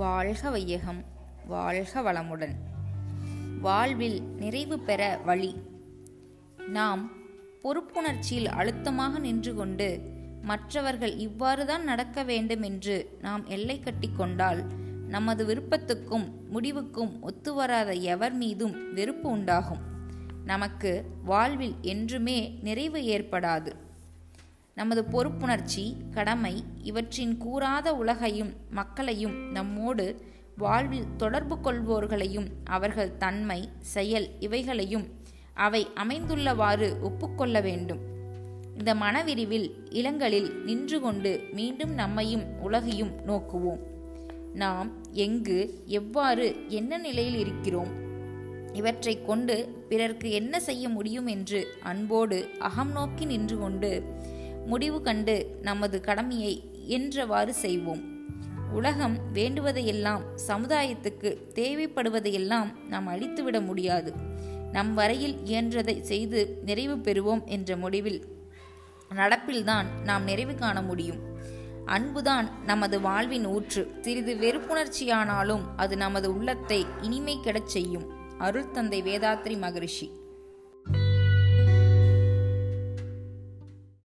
வாழ்க வையகம் வாழ்க வளமுடன். வாழ்வில் நிறைவு பெற வழி. நாம் பொறுப்புணர்ச்சியில் அழுத்தமாக நின்று கொண்டு மற்றவர்கள் இவ்வாறுதான் நடக்க வேண்டும் என்று நாம் எல்லை கட்டி கொண்டால் நமது விருப்பத்துக்கும் முடிவுக்கும் ஒத்துவராத எவர் மீதும் வெறுப்பு உண்டாகும். நமக்கு வாழ்வில் என்றுமே நிறைவு ஏற்படாது. நமது பொறுப்புணர்ச்சி கடமை இவற்றின் கூறாத உலகையும் மக்களையும் நம்மோடு வாழ்வில் தொடர்பு கொள்வோர்களையும் அவர்கள் தன்மை செயல் இவைகளையும் அவை அமைந்துள்ளவாறு ஒப்புக்கொள்ள வேண்டும். இந்த மனவிரிவில் இளங்களில் நின்று கொண்டு மீண்டும் நம்மையும் உலகையும் நோக்குவோம். நாம் எங்கு எவ்வாறு என்ன நிலையில் இருக்கிறோம் இவற்றை கொண்டு பிறர்க்கு என்ன செய்ய முடியும் என்று அன்போடு அகம் நோக்கி நின்று கொண்டு முடிவு கண்டு நமது கடமையை என்றவாறு செய்வோம். உலகம் வேண்டுவதையெல்லாம் சமுதாயத்துக்கு தேவைப்படுவதையெல்லாம் நாம் அழித்துவிட முடியாது. நம் வரையில் இயன்றதை செய்து நிறைவு பெறுவோம் என்ற முடிவில் நடப்பில்தான் நாம் நிறைவு காண முடியும். அன்புதான் நமது வாழ்வின் ஊற்று. சிறிது வெறுப்புணர்ச்சியானாலும் அது நமது உள்ளத்தை இனிமை கெடச் செய்யும். அருள் தந்தை வேதாத்ரி மகரிஷி.